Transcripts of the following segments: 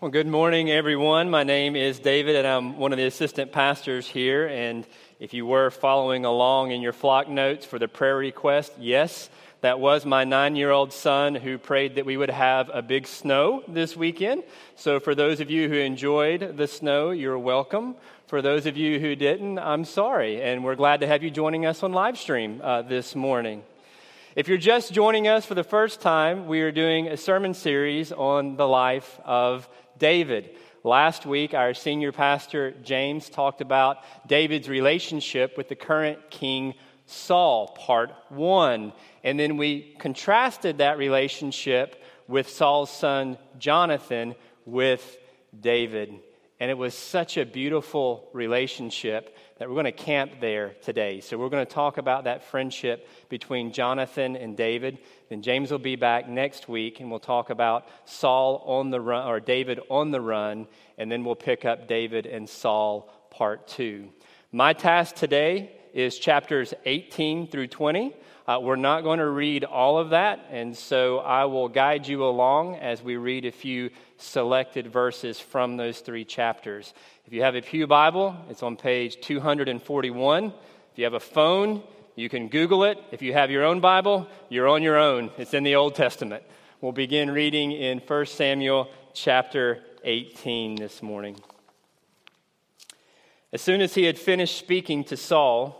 Well, good morning, everyone. My name is David, and I'm one of the assistant pastors here. And if you were following along in your flock notes for the prayer request, yes, that was my nine year old son who prayed that we would have a big snow this weekend. So, for those of you who enjoyed the snow, you're welcome. For those of you who didn't, I'm sorry. And we're glad to have you joining us on live stream uh, this morning. If you're just joining us for the first time, we are doing a sermon series on the life of David. Last week, our senior pastor, James, talked about David's relationship with the current king, Saul, part one. And then we contrasted that relationship with Saul's son, Jonathan, with David. And it was such a beautiful relationship that we're going to camp there today. So we're going to talk about that friendship between Jonathan and David. Then James will be back next week and we'll talk about Saul on the run or David on the run and then we'll pick up David and Saul part 2. My task today is chapters 18 through 20. Uh, we're not going to read all of that, and so I will guide you along as we read a few selected verses from those three chapters. If you have a Pew Bible, it's on page 241. If you have a phone, you can Google it. If you have your own Bible, you're on your own. It's in the Old Testament. We'll begin reading in 1 Samuel chapter 18 this morning. As soon as he had finished speaking to Saul,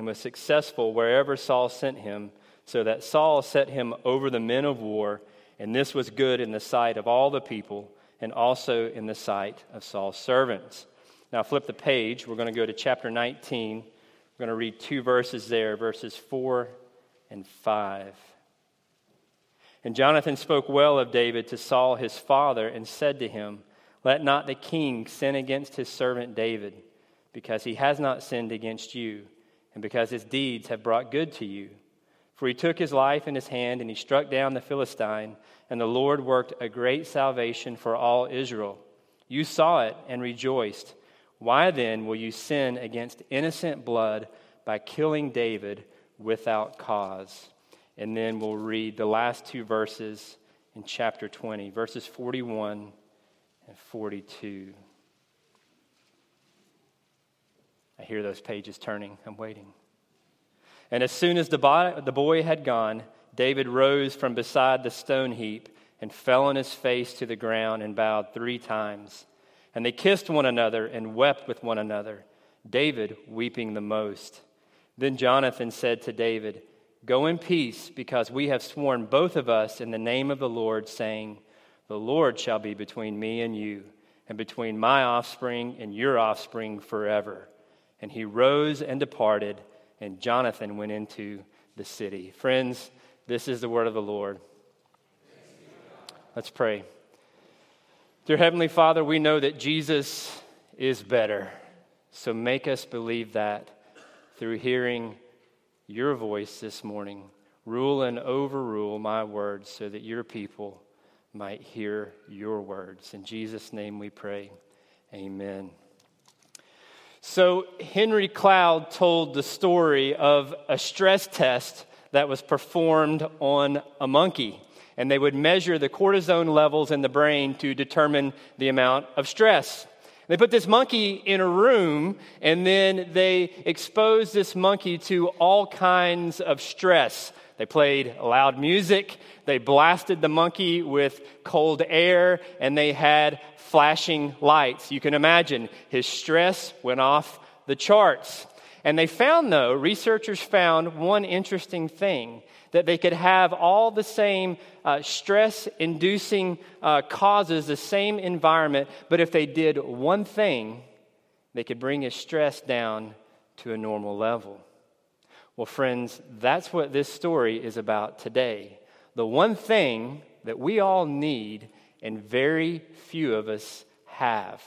and was successful wherever Saul sent him, so that Saul set him over the men of war, and this was good in the sight of all the people and also in the sight of Saul's servants. Now, flip the page. We're going to go to chapter 19. We're going to read two verses there, verses 4 and 5. And Jonathan spoke well of David to Saul his father and said to him, Let not the king sin against his servant David, because he has not sinned against you, and because his deeds have brought good to you. For he took his life in his hand, and he struck down the Philistine and the Lord worked a great salvation for all Israel. You saw it and rejoiced. Why then will you sin against innocent blood by killing David without cause? And then we'll read the last two verses in chapter 20, verses 41 and 42. I hear those pages turning. I'm waiting. And as soon as the boy had gone, David rose from beside the stone heap and fell on his face to the ground and bowed three times. And they kissed one another and wept with one another, David weeping the most. Then Jonathan said to David, Go in peace, because we have sworn both of us in the name of the Lord, saying, The Lord shall be between me and you, and between my offspring and your offspring forever. And he rose and departed, and Jonathan went into the city. Friends, this is the word of the Lord. Let's pray. Dear Heavenly Father, we know that Jesus is better. So make us believe that through hearing your voice this morning. Rule and overrule my words so that your people might hear your words. In Jesus' name we pray. Amen. So, Henry Cloud told the story of a stress test that was performed on a monkey. And they would measure the cortisone levels in the brain to determine the amount of stress. They put this monkey in a room and then they exposed this monkey to all kinds of stress. They played loud music, they blasted the monkey with cold air, and they had flashing lights. You can imagine his stress went off the charts. And they found, though, researchers found one interesting thing that they could have all the same uh, stress inducing uh, causes, the same environment, but if they did one thing, they could bring his stress down to a normal level. Well, friends, that's what this story is about today. The one thing that we all need and very few of us have.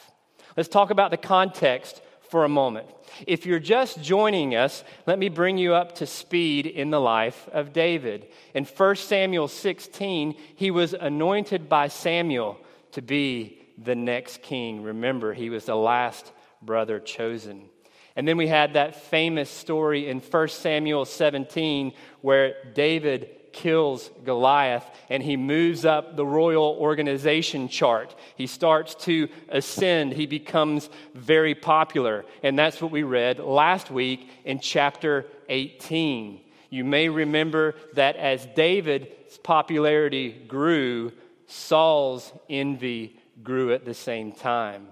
Let's talk about the context for a moment. If you're just joining us, let me bring you up to speed in the life of David. In 1 Samuel 16, he was anointed by Samuel to be the next king. Remember, he was the last brother chosen. And then we had that famous story in 1 Samuel 17 where David kills Goliath and he moves up the royal organization chart. He starts to ascend. He becomes very popular. And that's what we read last week in chapter 18. You may remember that as David's popularity grew, Saul's envy grew at the same time.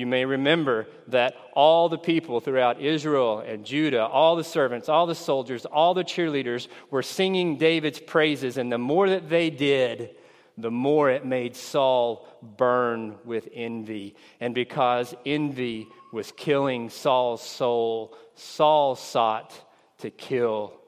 You may remember that all the people throughout Israel and Judah, all the servants, all the soldiers, all the cheerleaders were singing David's praises, and the more that they did, the more it made Saul burn with envy. And because envy was killing Saul's soul, Saul sought to kill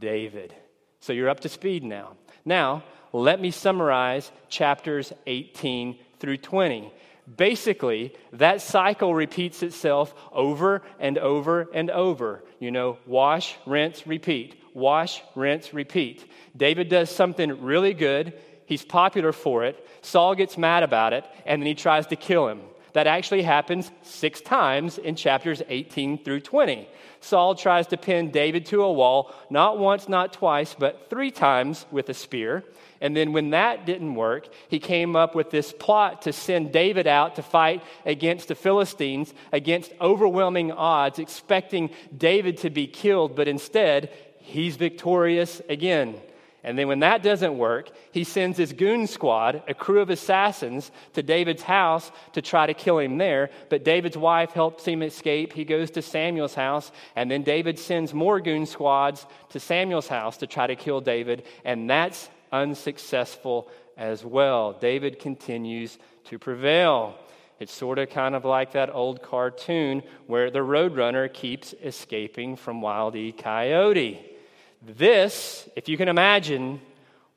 David. So you're up to speed now. Now, let me summarize chapters 18 through 20. Basically, that cycle repeats itself over and over and over. You know, wash, rinse, repeat. Wash, rinse, repeat. David does something really good. He's popular for it. Saul gets mad about it, and then he tries to kill him. That actually happens six times in chapters 18 through 20. Saul tries to pin David to a wall, not once, not twice, but three times with a spear. And then when that didn't work, he came up with this plot to send David out to fight against the Philistines against overwhelming odds, expecting David to be killed, but instead, he's victorious again. And then when that doesn't work, he sends his goon squad, a crew of assassins, to David's house to try to kill him there. But David's wife helps him escape. He goes to Samuel's house, and then David sends more goon squads to Samuel's house to try to kill David. And that's unsuccessful as well. David continues to prevail. It's sort of kind of like that old cartoon where the roadrunner keeps escaping from Wile E. Coyote. This, if you can imagine,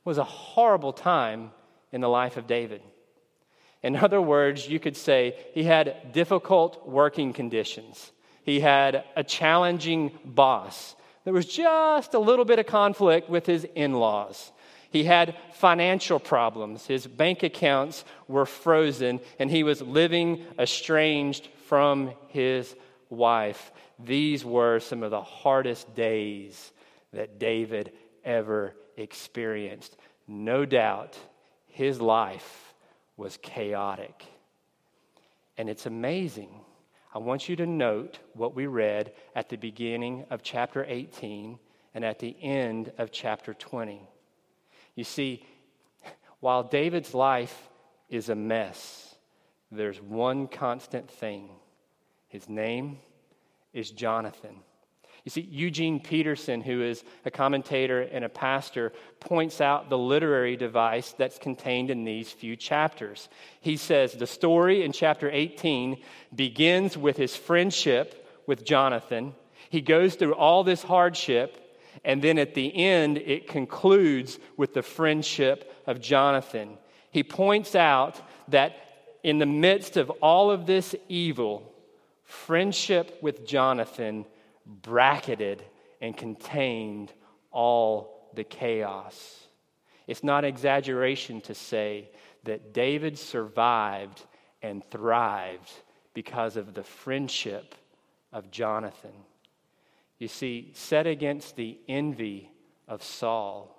was a horrible time in the life of David. In other words, you could say he had difficult working conditions. He had a challenging boss. There was just a little bit of conflict with his in laws. He had financial problems. His bank accounts were frozen, and he was living estranged from his wife. These were some of the hardest days that David ever experienced. No doubt his life was chaotic. And it's amazing. I want you to note what we read at the beginning of chapter 18 and at the end of chapter 20. You see, while David's life is a mess, there's one constant thing. His name is Jonathan. You see, Eugene Peterson, who is a commentator and a pastor, points out the literary device that's contained in these few chapters. He says the story in chapter 18 begins with his friendship with Jonathan. He goes through all this hardship and then at the end, it concludes with the friendship of Jonathan. He points out that in the midst of all of this evil, friendship with Jonathan bracketed and contained all the chaos. It's not exaggeration to say that David survived and thrived because of the friendship of Jonathan. You see, set against the envy of Saul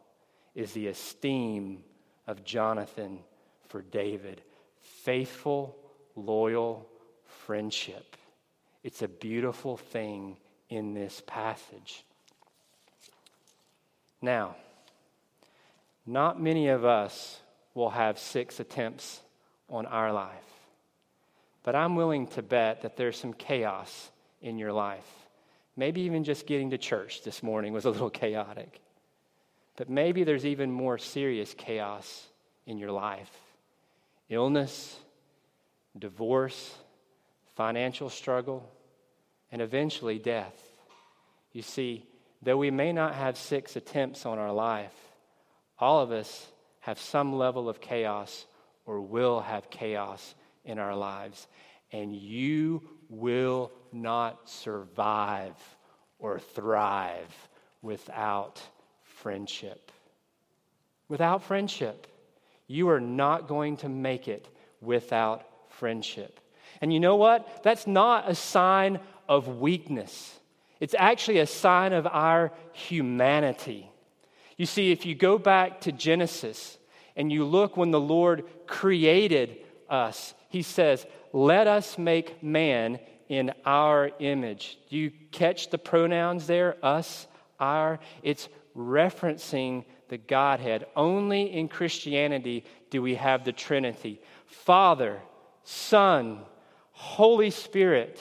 is the esteem of Jonathan for David. Faithful, loyal friendship. It's a beautiful thing in this passage. Now, not many of us will have six attempts on our life, but I'm willing to bet that there's some chaos in your life. Maybe even just getting to church this morning was a little chaotic. But maybe there's even more serious chaos in your life illness, divorce, financial struggle, and eventually death. You see, though we may not have six attempts on our life, all of us have some level of chaos or will have chaos in our lives. and you will not survive or thrive without friendship. Without friendship, you are not going to make it without friendship. And you know what? That's not a sign of weakness. It's actually a sign of our humanity. You see, if you go back to Genesis and you look when the Lord created us, He says, Let us make man in our image. Do you catch the pronouns there? Us, our? It's referencing the Godhead. Only in Christianity do we have the Trinity Father, Son, Holy Spirit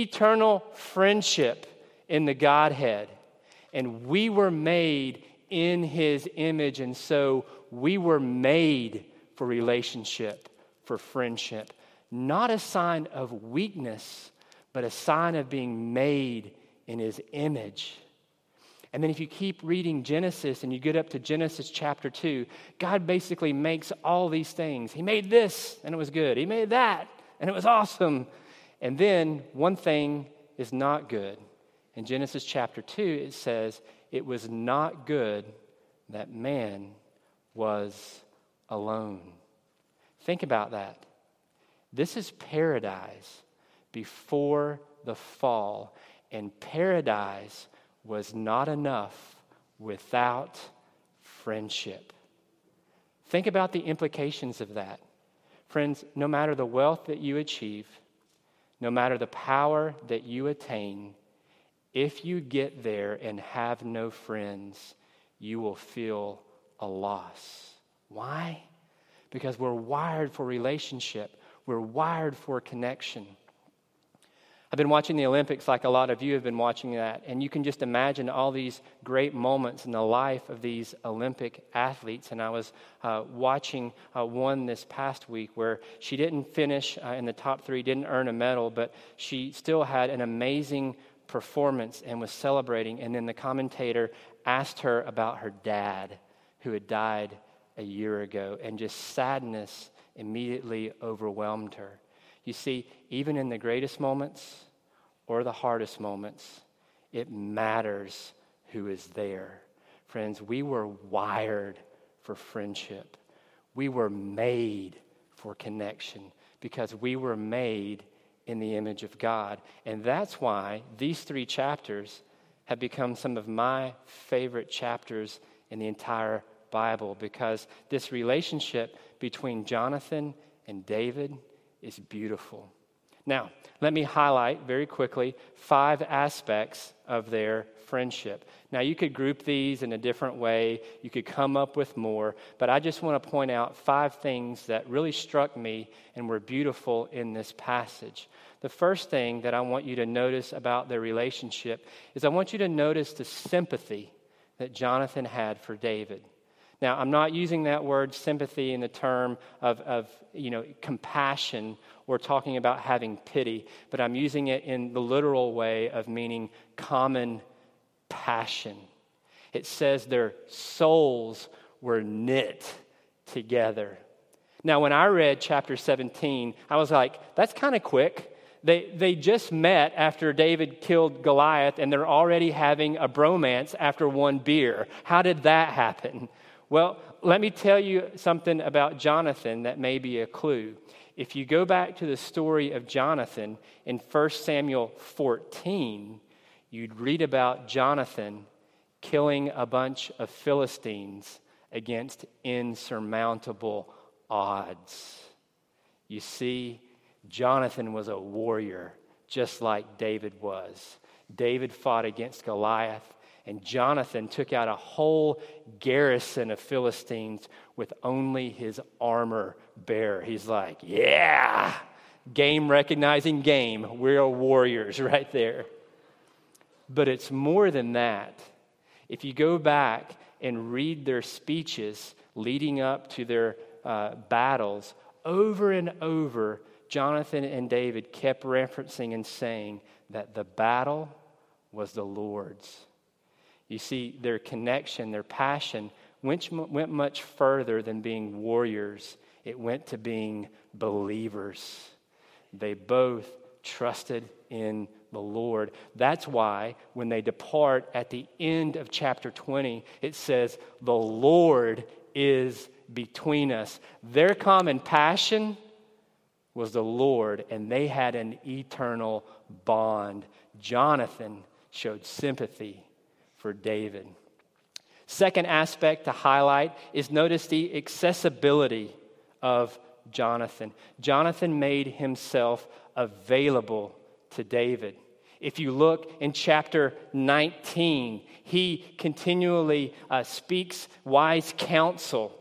eternal friendship in the Godhead. And we were made in his image. And so we were made for relationship, for friendship. Not a sign of weakness, but a sign of being made in his image. And then if you keep reading Genesis and you get up to Genesis chapter 2, God basically makes all these things. He made this and it was good. He made that and it was awesome. And then one thing is not good. In Genesis chapter 2, it says, It was not good that man was alone. Think about that. This is paradise before the fall, and paradise was not enough without friendship. Think about the implications of that. Friends, no matter the wealth that you achieve, no matter the power that you attain, if you get there and have no friends, you will feel a loss. Why? Because we're wired for relationship, we're wired for connection. I've been watching the Olympics like a lot of you have been watching that, and you can just imagine all these great moments in the life of these Olympic athletes. And I was uh, watching uh, one this past week where she didn't finish uh, in the top three, didn't earn a medal, but she still had an amazing performance and was celebrating. And then the commentator asked her about her dad, who had died a year ago, and just sadness immediately overwhelmed her. You see, even in the greatest moments or the hardest moments, it matters who is there. Friends, we were wired for friendship. We were made for connection because we were made in the image of God. And that's why these three chapters have become some of my favorite chapters in the entire Bible because this relationship between Jonathan and David is beautiful. Now, let me highlight very quickly five aspects of their friendship. Now, you could group these in a different way, you could come up with more, but I just want to point out five things that really struck me and were beautiful in this passage. The first thing that I want you to notice about their relationship is I want you to notice the sympathy that Jonathan had for David. Now, I'm not using that word sympathy in the term of, of you know, compassion or talking about having pity, but I'm using it in the literal way of meaning common passion. It says their souls were knit together. Now, when I read chapter 17, I was like, that's kind of quick. They, they just met after David killed Goliath, and they're already having a bromance after one beer. How did that happen? Well, let me tell you something about Jonathan that may be a clue. If you go back to the story of Jonathan in 1 Samuel 14, you'd read about Jonathan killing a bunch of Philistines against insurmountable odds. You see, Jonathan was a warrior, just like David was. David fought against Goliath and Jonathan took out a whole garrison of Philistines with only his armor bearer. He's like, yeah, game recognizing game. We're warriors right there. But it's more than that. If you go back and read their speeches leading up to their uh, battles, over and over, Jonathan and David kept referencing and saying that the battle was the Lord's you see, their connection, their passion went, went much further than being warriors, it went to being believers. They both trusted in the Lord. That's why when they depart at the end of chapter 20, it says, The Lord is between us. Their common passion was the Lord, and they had an eternal bond. Jonathan showed sympathy for David. Second aspect to highlight is notice the accessibility of Jonathan. Jonathan made himself available to David. If you look in chapter 19, he continually uh, speaks wise counsel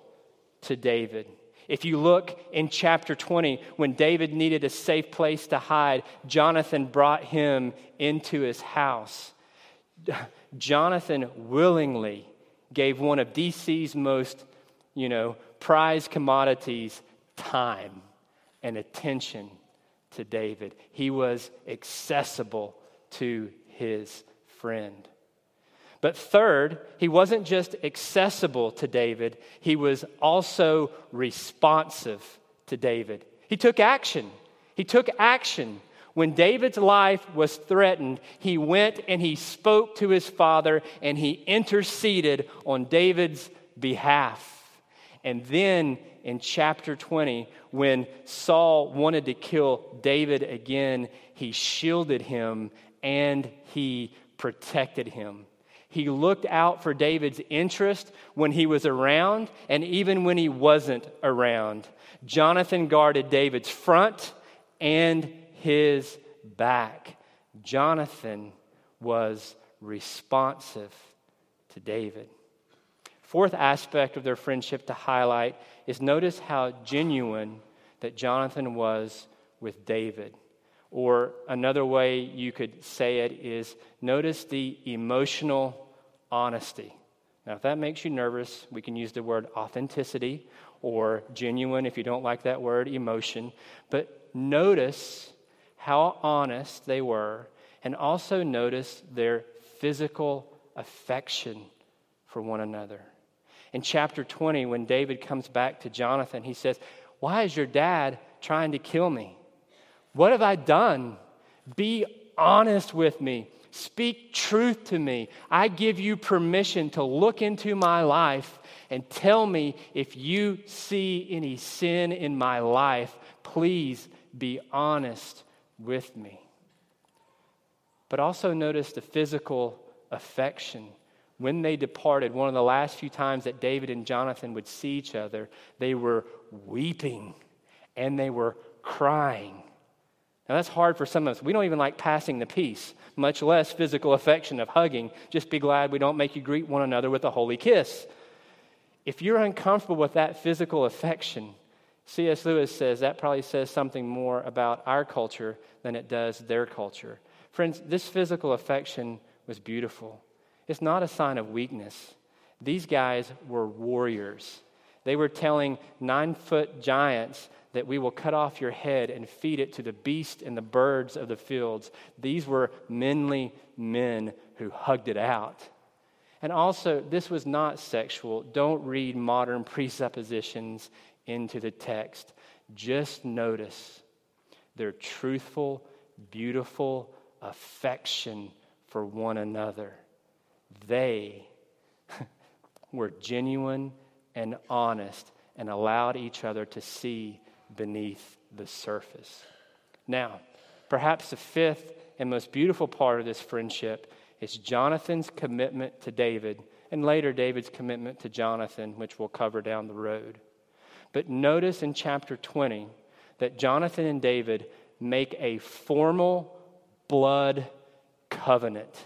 to David. If you look in chapter 20, when David needed a safe place to hide, Jonathan brought him into his house. Jonathan willingly gave one of DC's most, you know, prized commodities, time and attention to David. He was accessible to his friend. But third, he wasn't just accessible to David, he was also responsive to David. He took action. He took action. When David's life was threatened, he went and he spoke to his father and he interceded on David's behalf. And then in chapter 20, when Saul wanted to kill David again, he shielded him and he protected him. He looked out for David's interest when he was around and even when he wasn't around. Jonathan guarded David's front and his back. Jonathan was responsive to David. Fourth aspect of their friendship to highlight is notice how genuine that Jonathan was with David. Or another way you could say it is notice the emotional honesty. Now, if that makes you nervous, we can use the word authenticity or genuine if you don't like that word, emotion. But notice how honest they were, and also notice their physical affection for one another. In chapter 20, when David comes back to Jonathan, he says, Why is your dad trying to kill me? What have I done? Be honest with me. Speak truth to me. I give you permission to look into my life and tell me if you see any sin in my life. Please be honest with me. But also notice the physical affection. When they departed, one of the last few times that David and Jonathan would see each other, they were weeping and they were crying. Now, that's hard for some of us. We don't even like passing the peace, much less physical affection of hugging. Just be glad we don't make you greet one another with a holy kiss. If you're uncomfortable with that physical affection, C.S. Lewis says that probably says something more about our culture than it does their culture. Friends, this physical affection was beautiful. It's not a sign of weakness. These guys were warriors. They were telling nine foot giants that we will cut off your head and feed it to the beasts and the birds of the fields. These were manly men who hugged it out. And also, this was not sexual. Don't read modern presuppositions into the text. Just notice their truthful, beautiful affection for one another. They were genuine and honest and allowed each other to see beneath the surface. Now, perhaps the fifth and most beautiful part of this friendship is Jonathan's commitment to David, and later David's commitment to Jonathan, which we'll cover down the road. But notice in chapter 20 that Jonathan and David make a formal blood covenant.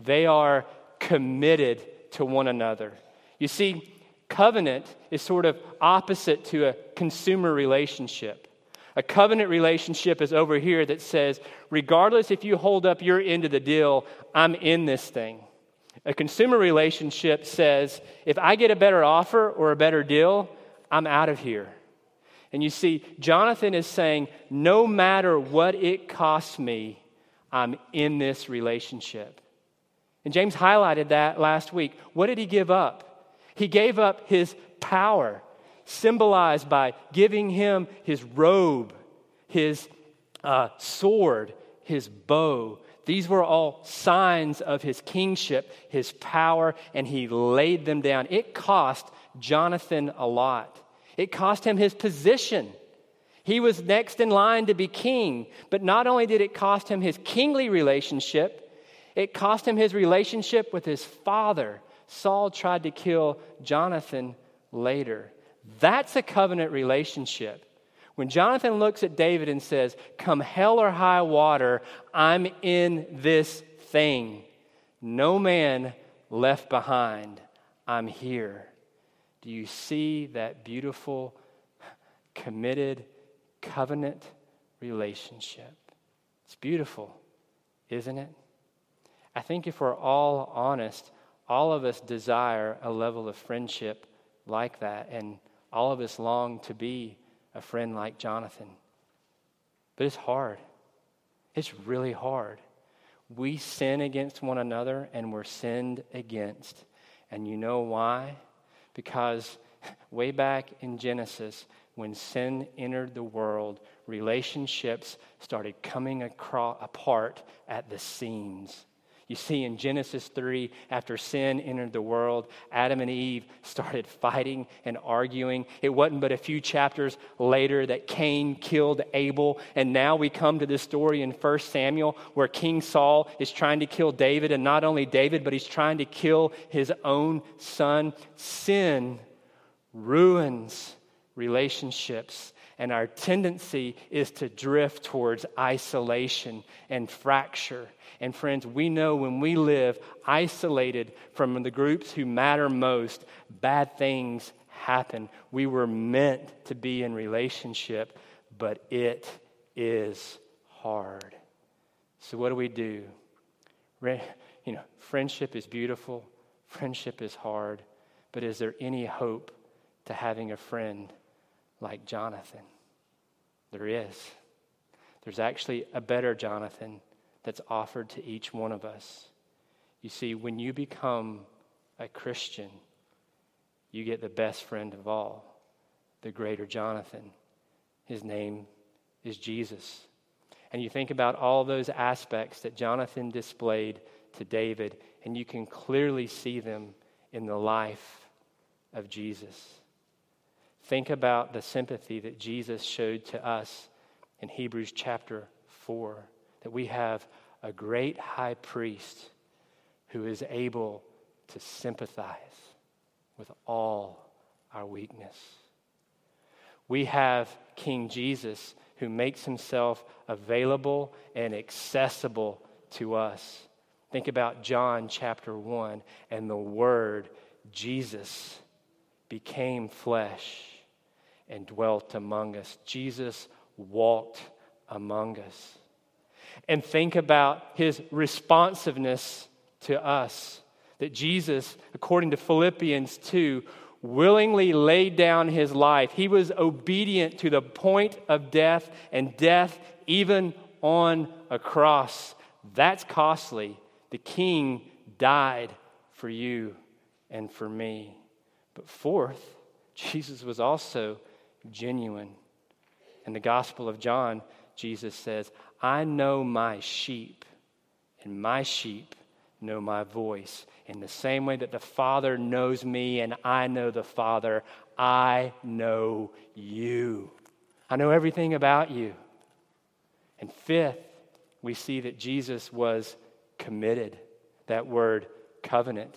They are committed to one another. You see, covenant is sort of opposite to a consumer relationship. A covenant relationship is over here that says, regardless if you hold up your end of the deal, I'm in this thing. A consumer relationship says, if I get a better offer or a better deal, I'm out of here. And you see, Jonathan is saying, no matter what it costs me, I'm in this relationship. And James highlighted that last week. What did he give up? He gave up his power, symbolized by giving him his robe, his uh, sword, his bow. These were all signs of his kingship, his power, and he laid them down. It cost Jonathan a lot. It cost him his position. He was next in line to be king, but not only did it cost him his kingly relationship, it cost him his relationship with his father. Saul tried to kill Jonathan later. That's a covenant relationship. When Jonathan looks at David and says, Come hell or high water, I'm in this thing. No man left behind. I'm here. Do you see that beautiful, committed, covenant relationship? It's beautiful, isn't it? I think if we're all honest, all of us desire a level of friendship like that, and all of us long to be a friend like Jonathan. But it's hard. It's really hard. We sin against one another and we're sinned against. And you know why? Because way back in Genesis, when sin entered the world, relationships started coming across, apart at the seams. You see, in Genesis 3, after sin entered the world, Adam and Eve started fighting and arguing. It wasn't but a few chapters later that Cain killed Abel. And now we come to this story in 1 Samuel where King Saul is trying to kill David. And not only David, but he's trying to kill his own son. Sin ruins relationships and our tendency is to drift towards isolation and fracture. And friends, we know when we live isolated from the groups who matter most, bad things happen. We were meant to be in relationship, but it is hard. So, what do we do? You know, friendship is beautiful, friendship is hard, but is there any hope to having a friend like Jonathan. There is. There's actually a better Jonathan that's offered to each one of us. You see, when you become a Christian, you get the best friend of all, the greater Jonathan. His name is Jesus. And you think about all those aspects that Jonathan displayed to David, and you can clearly see them in the life of Jesus. Think about the sympathy that Jesus showed to us in Hebrews chapter 4 that we have a great high priest who is able to sympathize with all our weakness. We have King Jesus who makes himself available and accessible to us. Think about John chapter 1 and the Word, Jesus, became flesh and dwelt among us. Jesus walked among us. And think about his responsiveness to us. That Jesus, according to Philippians 2, willingly laid down his life. He was obedient to the point of death, and death even on a cross. That's costly. The king died for you and for me. But fourth, Jesus was also genuine. In the Gospel of John, Jesus says, I know my sheep, and my sheep know my voice. In the same way that the Father knows me and I know the Father, I know you. I know everything about you. And fifth, we see that Jesus was committed. That word, covenant.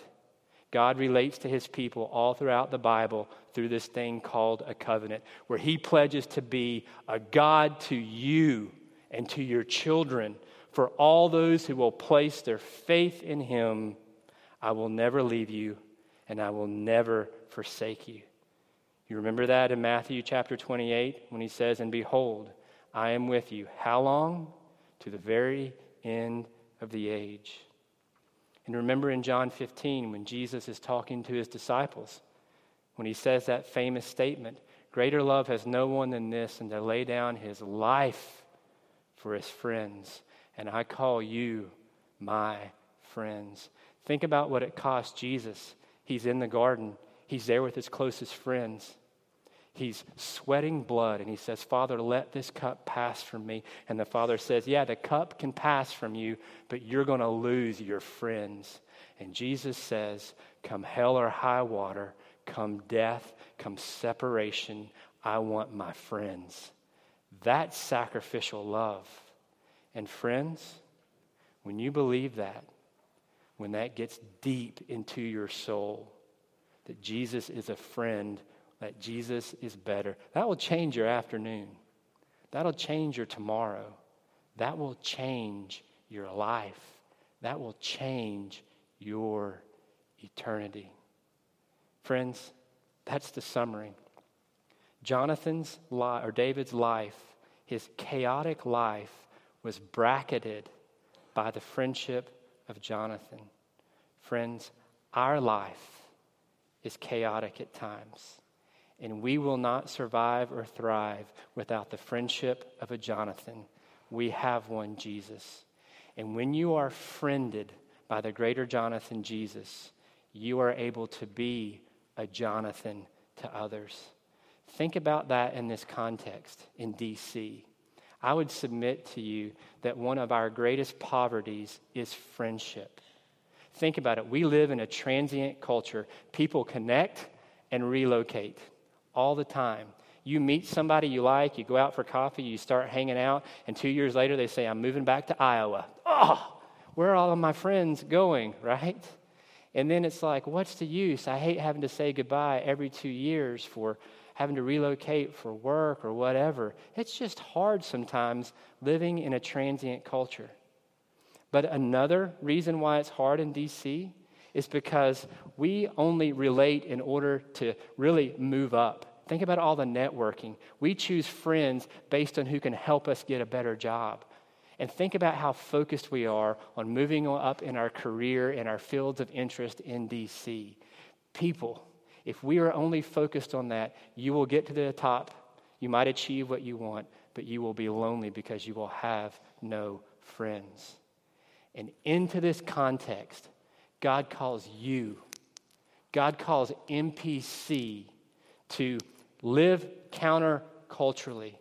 God relates to his people all throughout the Bible through this thing called a covenant, where he pledges to be a God to you and to your children. For all those who will place their faith in him, I will never leave you and I will never forsake you. You remember that in Matthew chapter 28 when he says, And behold, I am with you. How long? To the very end of the age. And remember in John 15 when Jesus is talking to his disciples, when he says that famous statement Greater love has no one than this, and to lay down his life for his friends. And I call you my friends. Think about what it cost Jesus. He's in the garden, he's there with his closest friends. He's sweating blood and he says, Father, let this cup pass from me. And the father says, Yeah, the cup can pass from you, but you're going to lose your friends. And Jesus says, Come hell or high water, come death, come separation, I want my friends. That's sacrificial love. And friends, when you believe that, when that gets deep into your soul, that Jesus is a friend that Jesus is better. That will change your afternoon. That'll change your tomorrow. That will change your life. That will change your eternity. Friends, that's the summary. Jonathan's life, or David's life, his chaotic life, was bracketed by the friendship of Jonathan. Friends, our life is chaotic at times and we will not survive or thrive without the friendship of a Jonathan. We have one, Jesus. And when you are friended by the greater Jonathan, Jesus, you are able to be a Jonathan to others. Think about that in this context in DC. I would submit to you that one of our greatest poverties is friendship. Think about it. We live in a transient culture. People connect and relocate all the time. You meet somebody you like, you go out for coffee, you start hanging out, and two years later they say, I'm moving back to Iowa. Oh, where are all of my friends going, right? And then it's like, what's the use? I hate having to say goodbye every two years for having to relocate for work or whatever. It's just hard sometimes living in a transient culture. But another reason why it's hard in DC is because we only relate in order to really move up. Think about all the networking. We choose friends based on who can help us get a better job. And think about how focused we are on moving up in our career and our fields of interest in DC. People, if we are only focused on that, you will get to the top. You might achieve what you want, but you will be lonely because you will have no friends. And into this context, God calls you, God calls MPC to live counterculturally,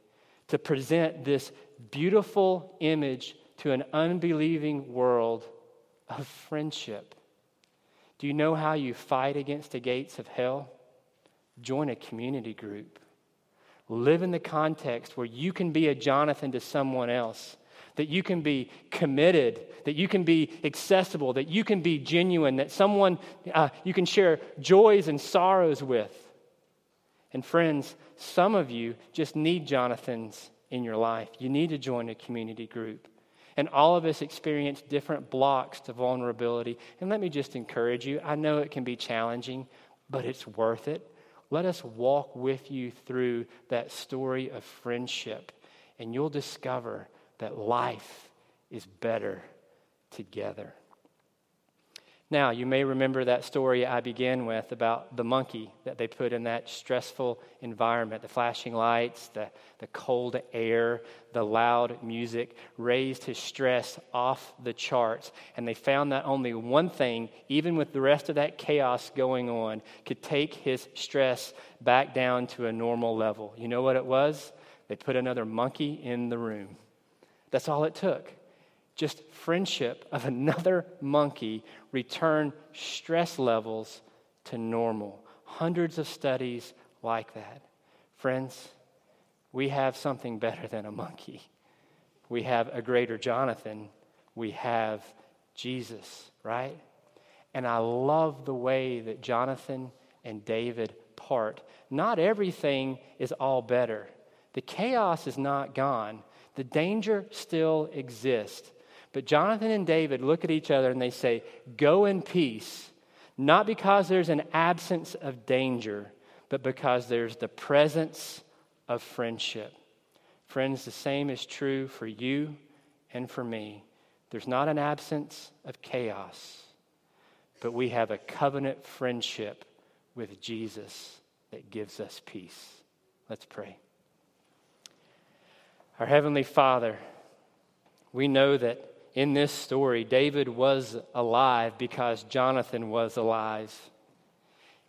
to present this beautiful image to an unbelieving world of friendship. Do you know how you fight against the gates of hell? Join a community group. Live in the context where you can be a Jonathan to someone else that you can be committed, that you can be accessible, that you can be genuine, that someone uh, you can share joys and sorrows with. And friends, some of you just need Jonathans in your life. You need to join a community group. And all of us experience different blocks to vulnerability. And let me just encourage you I know it can be challenging, but it's worth it. Let us walk with you through that story of friendship, and you'll discover that life is better together. Now, you may remember that story I began with about the monkey that they put in that stressful environment. The flashing lights, the, the cold air, the loud music raised his stress off the charts. And they found that only one thing, even with the rest of that chaos going on, could take his stress back down to a normal level. You know what it was? They put another monkey in the room. That's all it took. Just friendship of another monkey return stress levels to normal. Hundreds of studies like that. Friends, we have something better than a monkey. We have a greater Jonathan. We have Jesus, right? And I love the way that Jonathan and David part. Not everything is all better. The chaos is not gone, the danger still exists. But Jonathan and David look at each other and they say, Go in peace, not because there's an absence of danger, but because there's the presence of friendship. Friends, the same is true for you and for me. There's not an absence of chaos, but we have a covenant friendship with Jesus that gives us peace. Let's pray. Our Heavenly Father, we know that in this story, David was alive because Jonathan was alive.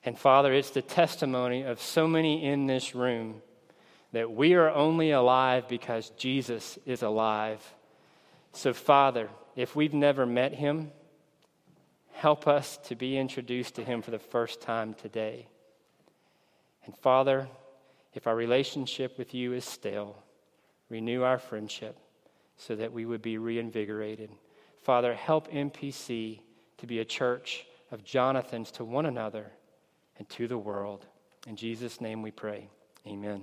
And Father, it's the testimony of so many in this room that we are only alive because Jesus is alive. So, Father, if we've never met him, help us to be introduced to him for the first time today. And Father, if our relationship with you is stale, renew our friendship so that we would be reinvigorated. Father, help MPC to be a church of Jonathans to one another and to the world. In Jesus' name we pray. Amen.